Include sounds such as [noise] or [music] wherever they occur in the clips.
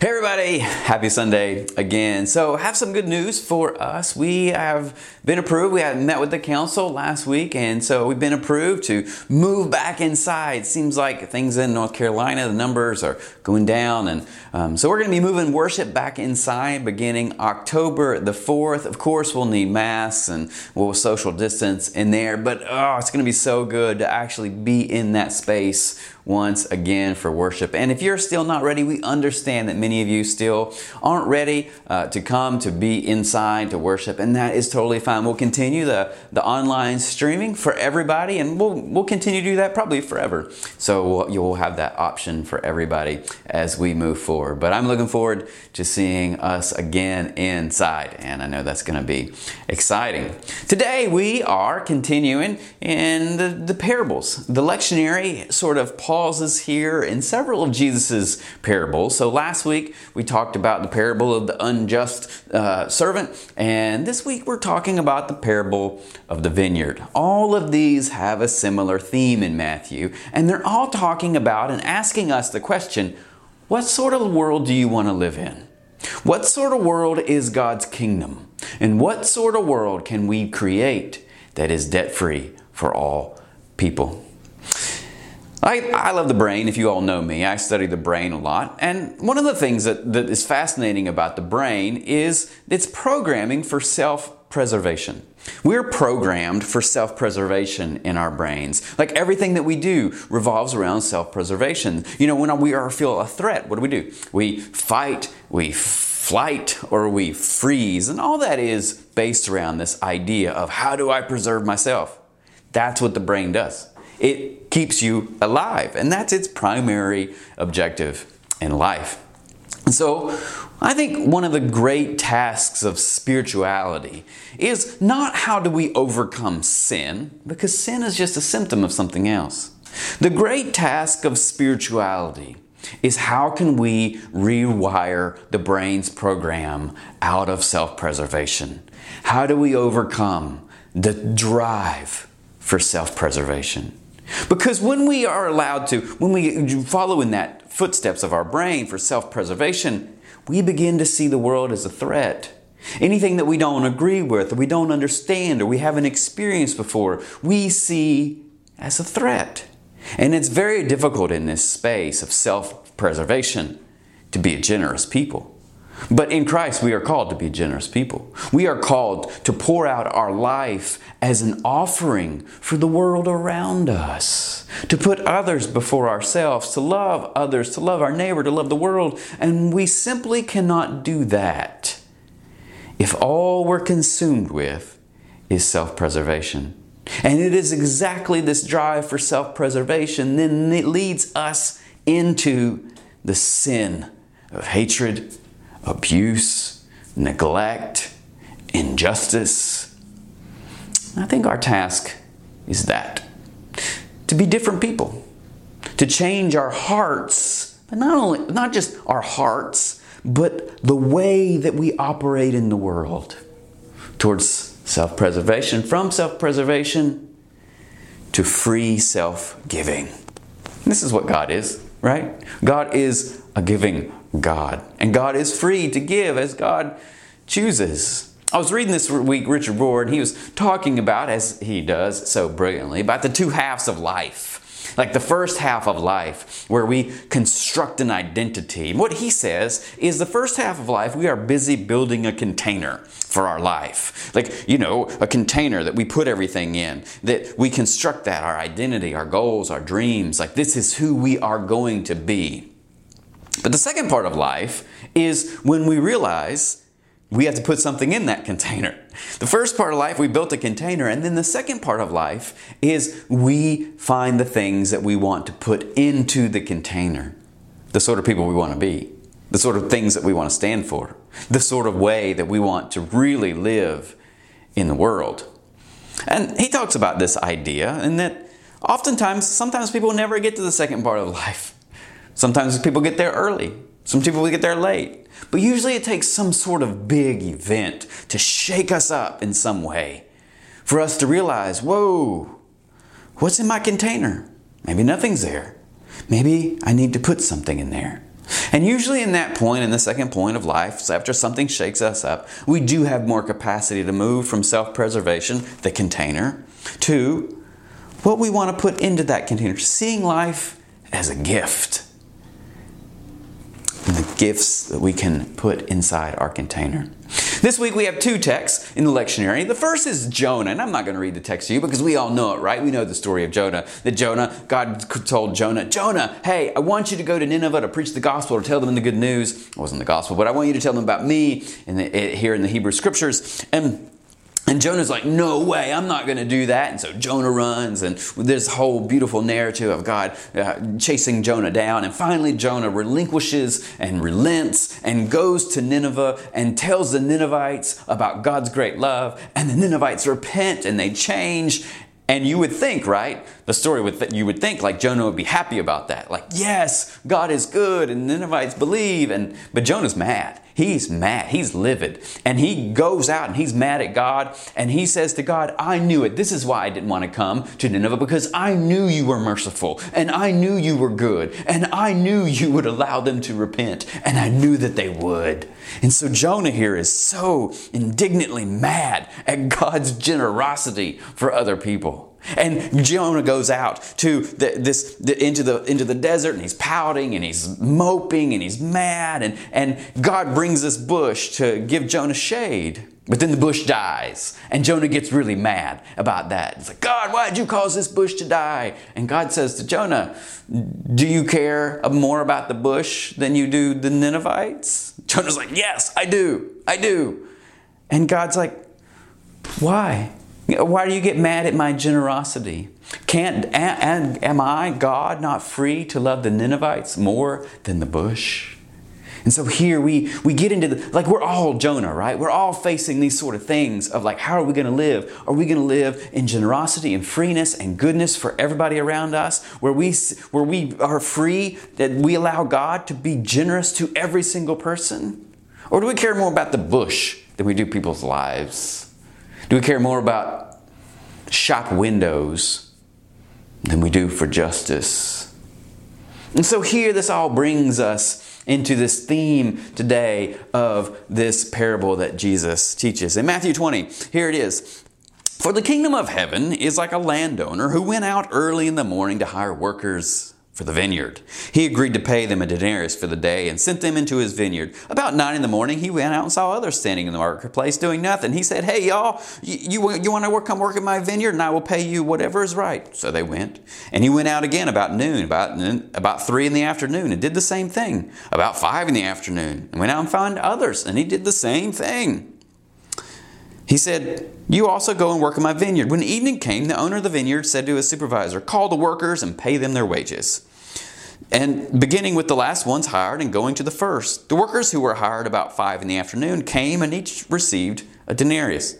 Hey everybody, happy Sunday again. So, have some good news for us. We have been approved. We had met with the council last week, and so we've been approved to move back inside. Seems like things in North Carolina, the numbers are going down, and um, so we're going to be moving worship back inside beginning October the 4th. Of course, we'll need masks and we'll social distance in there, but oh, it's going to be so good to actually be in that space once again for worship. And if you're still not ready, we understand that many of you still aren't ready uh, to come to be inside to worship, and that is totally fine. We'll continue the, the online streaming for everybody, and we'll, we'll continue to do that probably forever. So we'll, you'll have that option for everybody as we move forward. But I'm looking forward to seeing us again inside, and I know that's going to be exciting. Today we are continuing in the, the parables. The lectionary sort of pauses here in several of Jesus's parables. So last week we talked about the parable of the unjust uh, servant, and this week we're talking about the parable of the vineyard. All of these have a similar theme in Matthew, and they're all talking about and asking us the question what sort of world do you want to live in? What sort of world is God's kingdom? And what sort of world can we create that is debt free for all people? I, I love the brain, if you all know me. I study the brain a lot. And one of the things that, that is fascinating about the brain is its programming for self preservation. We're programmed for self preservation in our brains. Like everything that we do revolves around self preservation. You know, when we are feel a threat, what do we do? We fight, we flight, or we freeze. And all that is based around this idea of how do I preserve myself? That's what the brain does. It keeps you alive, and that's its primary objective in life. And so, I think one of the great tasks of spirituality is not how do we overcome sin, because sin is just a symptom of something else. The great task of spirituality is how can we rewire the brain's program out of self preservation? How do we overcome the drive for self preservation? Because when we are allowed to, when we follow in that footsteps of our brain for self preservation, we begin to see the world as a threat. Anything that we don't agree with, or we don't understand, or we haven't experienced before, we see as a threat. And it's very difficult in this space of self preservation to be a generous people. But in Christ, we are called to be generous people. We are called to pour out our life as an offering for the world around us, to put others before ourselves, to love others, to love our neighbor, to love the world. And we simply cannot do that if all we're consumed with is self preservation. And it is exactly this drive for self preservation then it leads us into the sin of hatred abuse, neglect, injustice. I think our task is that to be different people, to change our hearts, but not only not just our hearts, but the way that we operate in the world towards self-preservation, from self-preservation to free self-giving. This is what God is, right? God is a giving God. And God is free to give as God chooses. I was reading this week Richard Rohr, and he was talking about, as he does so brilliantly, about the two halves of life. Like the first half of life, where we construct an identity. What he says is the first half of life, we are busy building a container for our life. Like, you know, a container that we put everything in, that we construct that, our identity, our goals, our dreams. Like, this is who we are going to be. But the second part of life is when we realize we have to put something in that container. The first part of life, we built a container, and then the second part of life is we find the things that we want to put into the container. The sort of people we want to be, the sort of things that we want to stand for, the sort of way that we want to really live in the world. And he talks about this idea, and that oftentimes, sometimes people never get to the second part of [laughs] life. Sometimes people get there early, some people get there late. But usually it takes some sort of big event to shake us up in some way for us to realize whoa, what's in my container? Maybe nothing's there. Maybe I need to put something in there. And usually, in that point, in the second point of life, after something shakes us up, we do have more capacity to move from self preservation, the container, to what we want to put into that container, seeing life as a gift. And gifts that we can put inside our container. This week we have two texts in the lectionary. The first is Jonah, and I'm not going to read the text to you because we all know it, right? We know the story of Jonah. That Jonah, God told Jonah, Jonah, hey, I want you to go to Nineveh to preach the gospel or tell them the good news. It wasn't the gospel, but I want you to tell them about me in the, eh, here in the Hebrew scriptures. And and Jonah's like, no way, I'm not going to do that. And so Jonah runs, and this whole beautiful narrative of God uh, chasing Jonah down. And finally, Jonah relinquishes and relents and goes to Nineveh and tells the Ninevites about God's great love. And the Ninevites repent and they change. And you would think, right? The story would th- you would think like Jonah would be happy about that. Like, yes, God is good, and Ninevites believe. And but Jonah's mad. He's mad. He's livid. And he goes out and he's mad at God. And he says to God, I knew it. This is why I didn't want to come to Nineveh because I knew you were merciful and I knew you were good and I knew you would allow them to repent and I knew that they would. And so Jonah here is so indignantly mad at God's generosity for other people. And Jonah goes out to the, this the, into the into the desert, and he's pouting, and he's moping, and he's mad, and and God brings this bush to give Jonah shade. But then the bush dies, and Jonah gets really mad about that. It's like, God, why did you cause this bush to die? And God says to Jonah, Do you care more about the bush than you do the Ninevites? Jonah's like, Yes, I do. I do. And God's like, Why? Why do you get mad at my generosity? Can't and am I God not free to love the Ninevites more than the bush? And so here we we get into the like we're all Jonah, right? We're all facing these sort of things of like how are we going to live? Are we going to live in generosity and freeness and goodness for everybody around us where we where we are free that we allow God to be generous to every single person? Or do we care more about the bush than we do people's lives? Do we care more about shop windows than we do for justice? And so here this all brings us into this theme today of this parable that Jesus teaches. In Matthew 20, here it is. For the kingdom of heaven is like a landowner who went out early in the morning to hire workers for the vineyard. He agreed to pay them a denarius for the day and sent them into his vineyard. About nine in the morning, he went out and saw others standing in the marketplace doing nothing. He said, Hey, y'all, you, you, you want to work, come work in my vineyard and I will pay you whatever is right. So they went. And he went out again about noon, about, about three in the afternoon, and did the same thing. About five in the afternoon, and went out and found others, and he did the same thing. He said, You also go and work in my vineyard. When evening came, the owner of the vineyard said to his supervisor, Call the workers and pay them their wages. And beginning with the last ones hired and going to the first, the workers who were hired about five in the afternoon came and each received a denarius.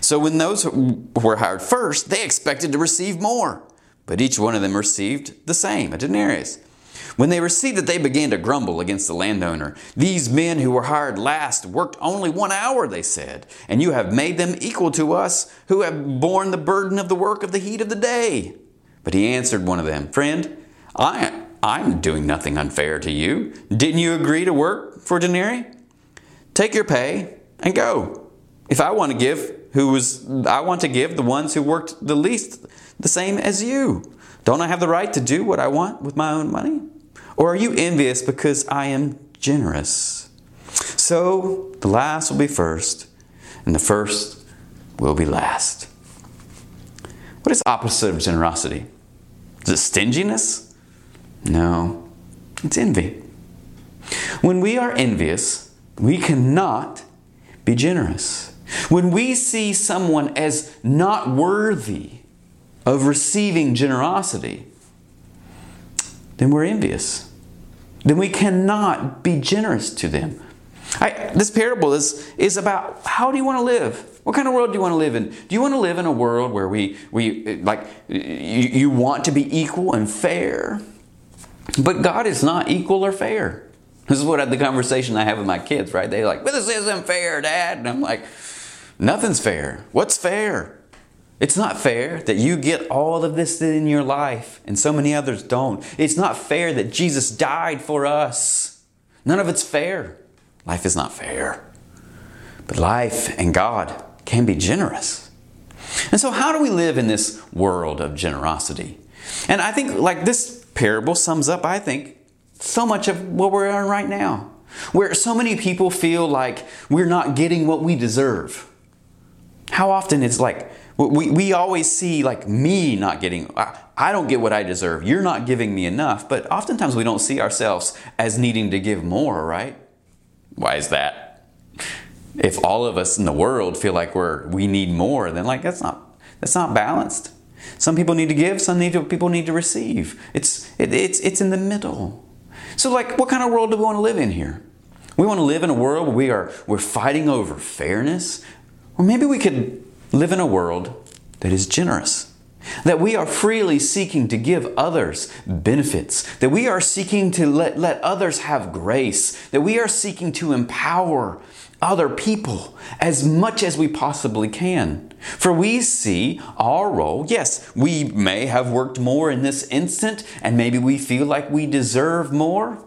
So when those who were hired first, they expected to receive more, but each one of them received the same, a denarius. When they received it, they began to grumble against the landowner. These men who were hired last worked only one hour, they said, and you have made them equal to us who have borne the burden of the work of the heat of the day. But he answered one of them, Friend, I, I'm doing nothing unfair to you. Didn't you agree to work for denarii? Take your pay and go. If I want to give who was I want to give the ones who worked the least the same as you. Don't I have the right to do what I want with my own money? Or are you envious because I am generous? So the last will be first, and the first will be last. What is opposite of generosity? Is it stinginess? No, it's envy. When we are envious, we cannot be generous. When we see someone as not worthy of receiving generosity, then we're envious then we cannot be generous to them. I, this parable is, is about how do you want to live? What kind of world do you want to live in? Do you want to live in a world where we, we like you, you want to be equal and fair? But God is not equal or fair. This is what I, the conversation I have with my kids, right? They're like, but this isn't fair, Dad. And I'm like, nothing's fair. What's fair? It's not fair that you get all of this in your life and so many others don't. It's not fair that Jesus died for us. None of it's fair. Life is not fair. But life and God can be generous. And so, how do we live in this world of generosity? And I think, like this parable sums up, I think, so much of what we're in right now, where so many people feel like we're not getting what we deserve. How often it's like, we, we always see like me not getting, I, I don't get what I deserve. You're not giving me enough. But oftentimes we don't see ourselves as needing to give more, right? Why is that? If all of us in the world feel like we're we need more, then like that's not that's not balanced. Some people need to give, some need to, people need to receive. It's it, it's it's in the middle. So like what kind of world do we want to live in here? We want to live in a world where we are we're fighting over fairness, or maybe we could live in a world that is generous. That we are freely seeking to give others benefits, that we are seeking to let, let others have grace, that we are seeking to empower other people as much as we possibly can. For we see our role. Yes, we may have worked more in this instant, and maybe we feel like we deserve more.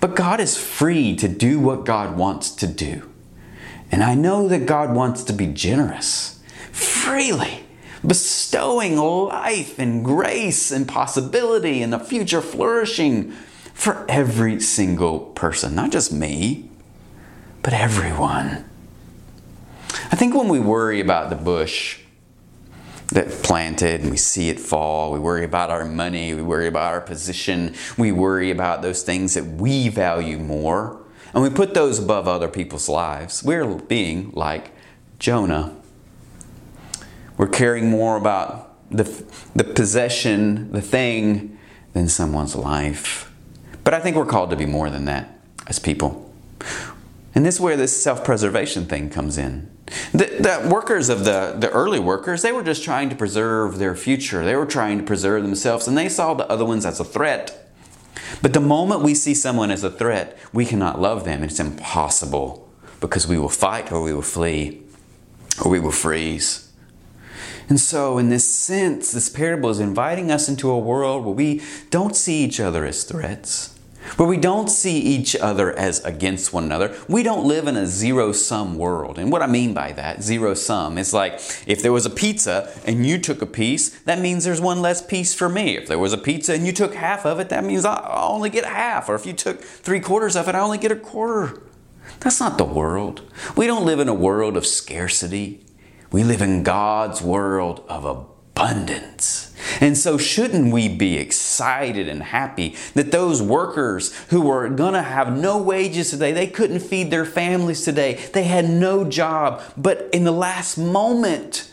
But God is free to do what God wants to do. And I know that God wants to be generous freely, bestowing life and grace and possibility and the future flourishing for every single person, not just me, but everyone. I think when we worry about the bush that planted and we see it fall, we worry about our money, we worry about our position, we worry about those things that we value more, and we put those above other people's lives, we're being like Jonah. We're caring more about the, the possession, the thing, than someone's life. But I think we're called to be more than that as people. And this is where this self preservation thing comes in. The, the, workers of the, the early workers, they were just trying to preserve their future. They were trying to preserve themselves, and they saw the other ones as a threat. But the moment we see someone as a threat, we cannot love them. It's impossible because we will fight or we will flee or we will freeze. And so, in this sense, this parable is inviting us into a world where we don't see each other as threats, where we don't see each other as against one another. We don't live in a zero sum world. And what I mean by that, zero sum, is like if there was a pizza and you took a piece, that means there's one less piece for me. If there was a pizza and you took half of it, that means I only get half. Or if you took three quarters of it, I only get a quarter. That's not the world. We don't live in a world of scarcity. We live in God's world of abundance. And so, shouldn't we be excited and happy that those workers who were going to have no wages today, they couldn't feed their families today, they had no job, but in the last moment,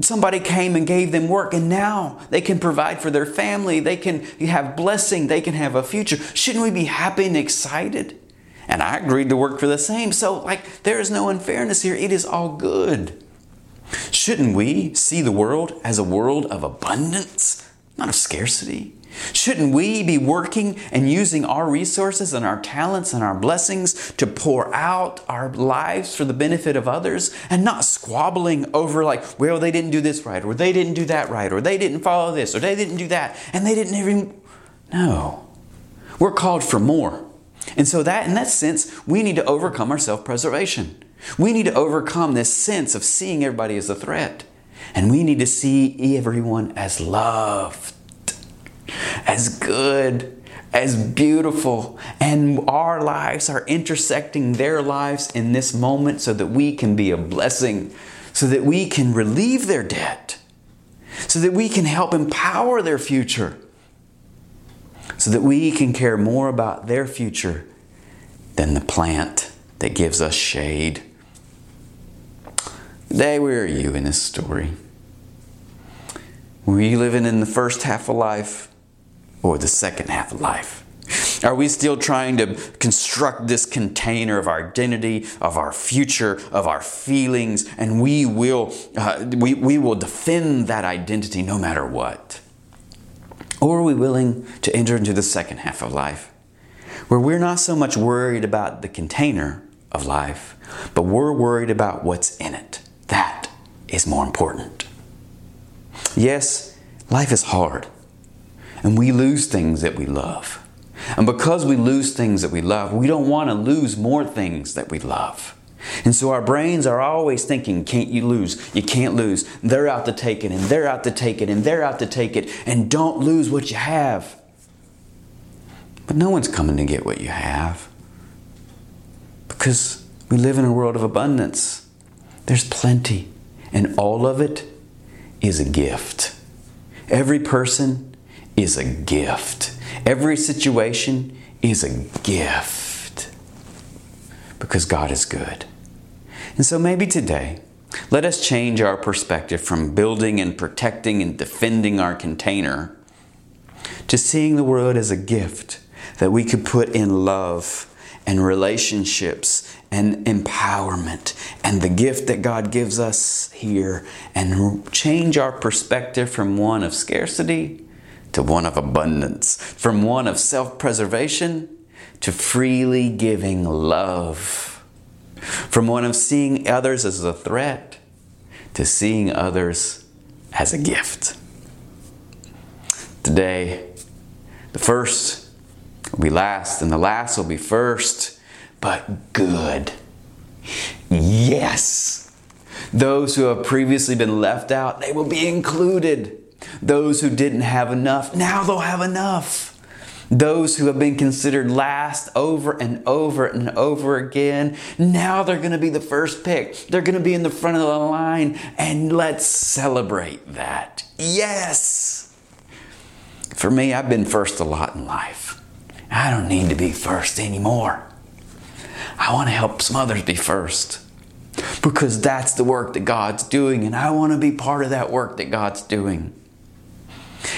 somebody came and gave them work and now they can provide for their family they can have blessing they can have a future. Shouldn't we be happy and excited? And i agreed to work for the same. So like there is no unfairness here. It is all good Shouldn't we see the world as a world of abundance, not of scarcity? Shouldn't we be working and using our resources and our talents and our blessings to pour out our lives for the benefit of others and not squabbling over, like, well, they didn't do this right, or they didn't do that right, or they didn't follow this, or they didn't do that, and they didn't even. No. We're called for more. And so, that in that sense, we need to overcome our self preservation. We need to overcome this sense of seeing everybody as a threat. And we need to see everyone as loved, as good, as beautiful. And our lives are intersecting their lives in this moment so that we can be a blessing, so that we can relieve their debt, so that we can help empower their future, so that we can care more about their future than the plant that gives us shade. Today, where are you in this story? Were you living in the first half of life or the second half of life? Are we still trying to construct this container of our identity, of our future, of our feelings, and we will, uh, we, we will defend that identity no matter what? Or are we willing to enter into the second half of life, where we're not so much worried about the container of life, but we're worried about what's in it? That is more important. Yes, life is hard, and we lose things that we love. And because we lose things that we love, we don't want to lose more things that we love. And so our brains are always thinking, can't you lose? You can't lose. They're out to take it, and they're out to take it, and they're out to take it, and don't lose what you have. But no one's coming to get what you have. Because we live in a world of abundance. There's plenty, and all of it is a gift. Every person is a gift. Every situation is a gift. Because God is good. And so maybe today, let us change our perspective from building and protecting and defending our container to seeing the world as a gift that we could put in love and relationships and empowerment and the gift that God gives us here and change our perspective from one of scarcity to one of abundance, from one of self preservation to freely giving love from one of seeing others as a threat to seeing others as a gift. Today, the first will be last, and the last will be first, but good. Yes! Those who have previously been left out, they will be included. Those who didn't have enough, now they'll have enough. Those who have been considered last over and over and over again, now they're going to be the first pick. They're going to be in the front of the line, and let's celebrate that. Yes! For me, I've been first a lot in life. I don't need to be first anymore. I want to help some others be first because that's the work that God's doing, and I want to be part of that work that God's doing.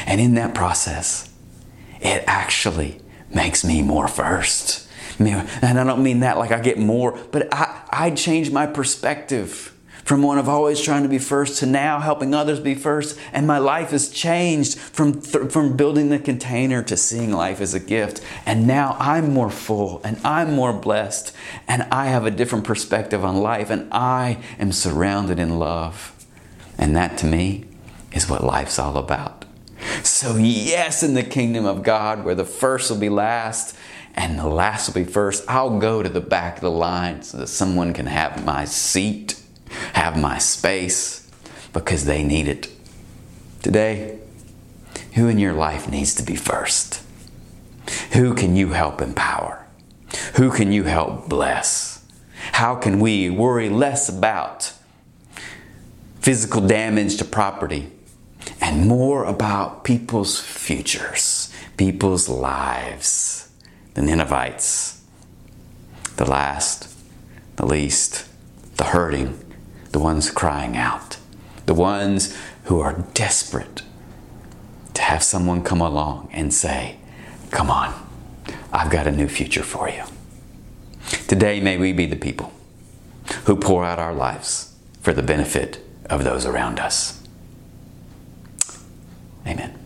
And in that process, it actually makes me more first. And I don't mean that like I get more, but I, I change my perspective from one of always trying to be first to now helping others be first. And my life has changed from, th- from building the container to seeing life as a gift. And now I'm more full and I'm more blessed and I have a different perspective on life and I am surrounded in love. And that to me is what life's all about. So, yes, in the kingdom of God, where the first will be last and the last will be first, I'll go to the back of the line so that someone can have my seat, have my space, because they need it. Today, who in your life needs to be first? Who can you help empower? Who can you help bless? How can we worry less about physical damage to property and more about people's futures, people's lives. The Ninevites, the last, the least, the hurting, the ones crying out, the ones who are desperate to have someone come along and say, Come on, I've got a new future for you. Today, may we be the people who pour out our lives for the benefit of those around us. Amen.